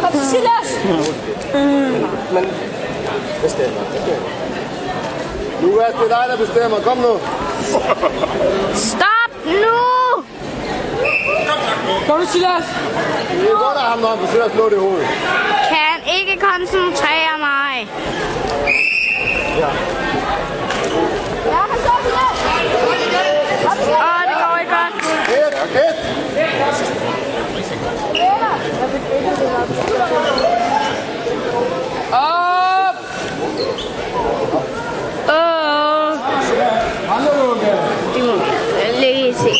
Kom til Silas! Men bestemmer. Det er dig, der bestemmer. Kom nu. Stop nu! Kom nu, Silas! Det er godt af ham, når han forsøger at slå det i hovedet. Kan ikke koncentrere mig. Ja. Ja, han står Silas! Åh, det går ikke godt. Et, et. Op! Åh, det må vi lige se.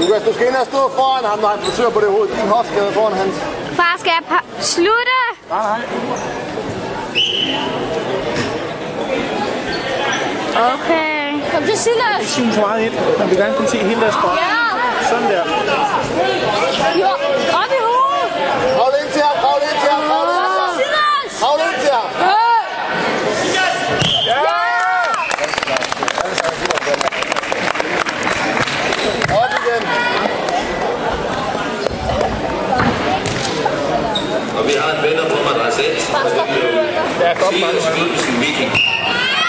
Lukas, du skal ind og stå foran ham, når han forsøger på det hoved. Din hofskade foran hans. Far, skal jeg pa- slutte? Nej, nej. Okay. Kom til Silas! Zoom så meget ind. Man vil gerne kunne se hele deres krop. Ja! Sådan der. Ja, godt mange.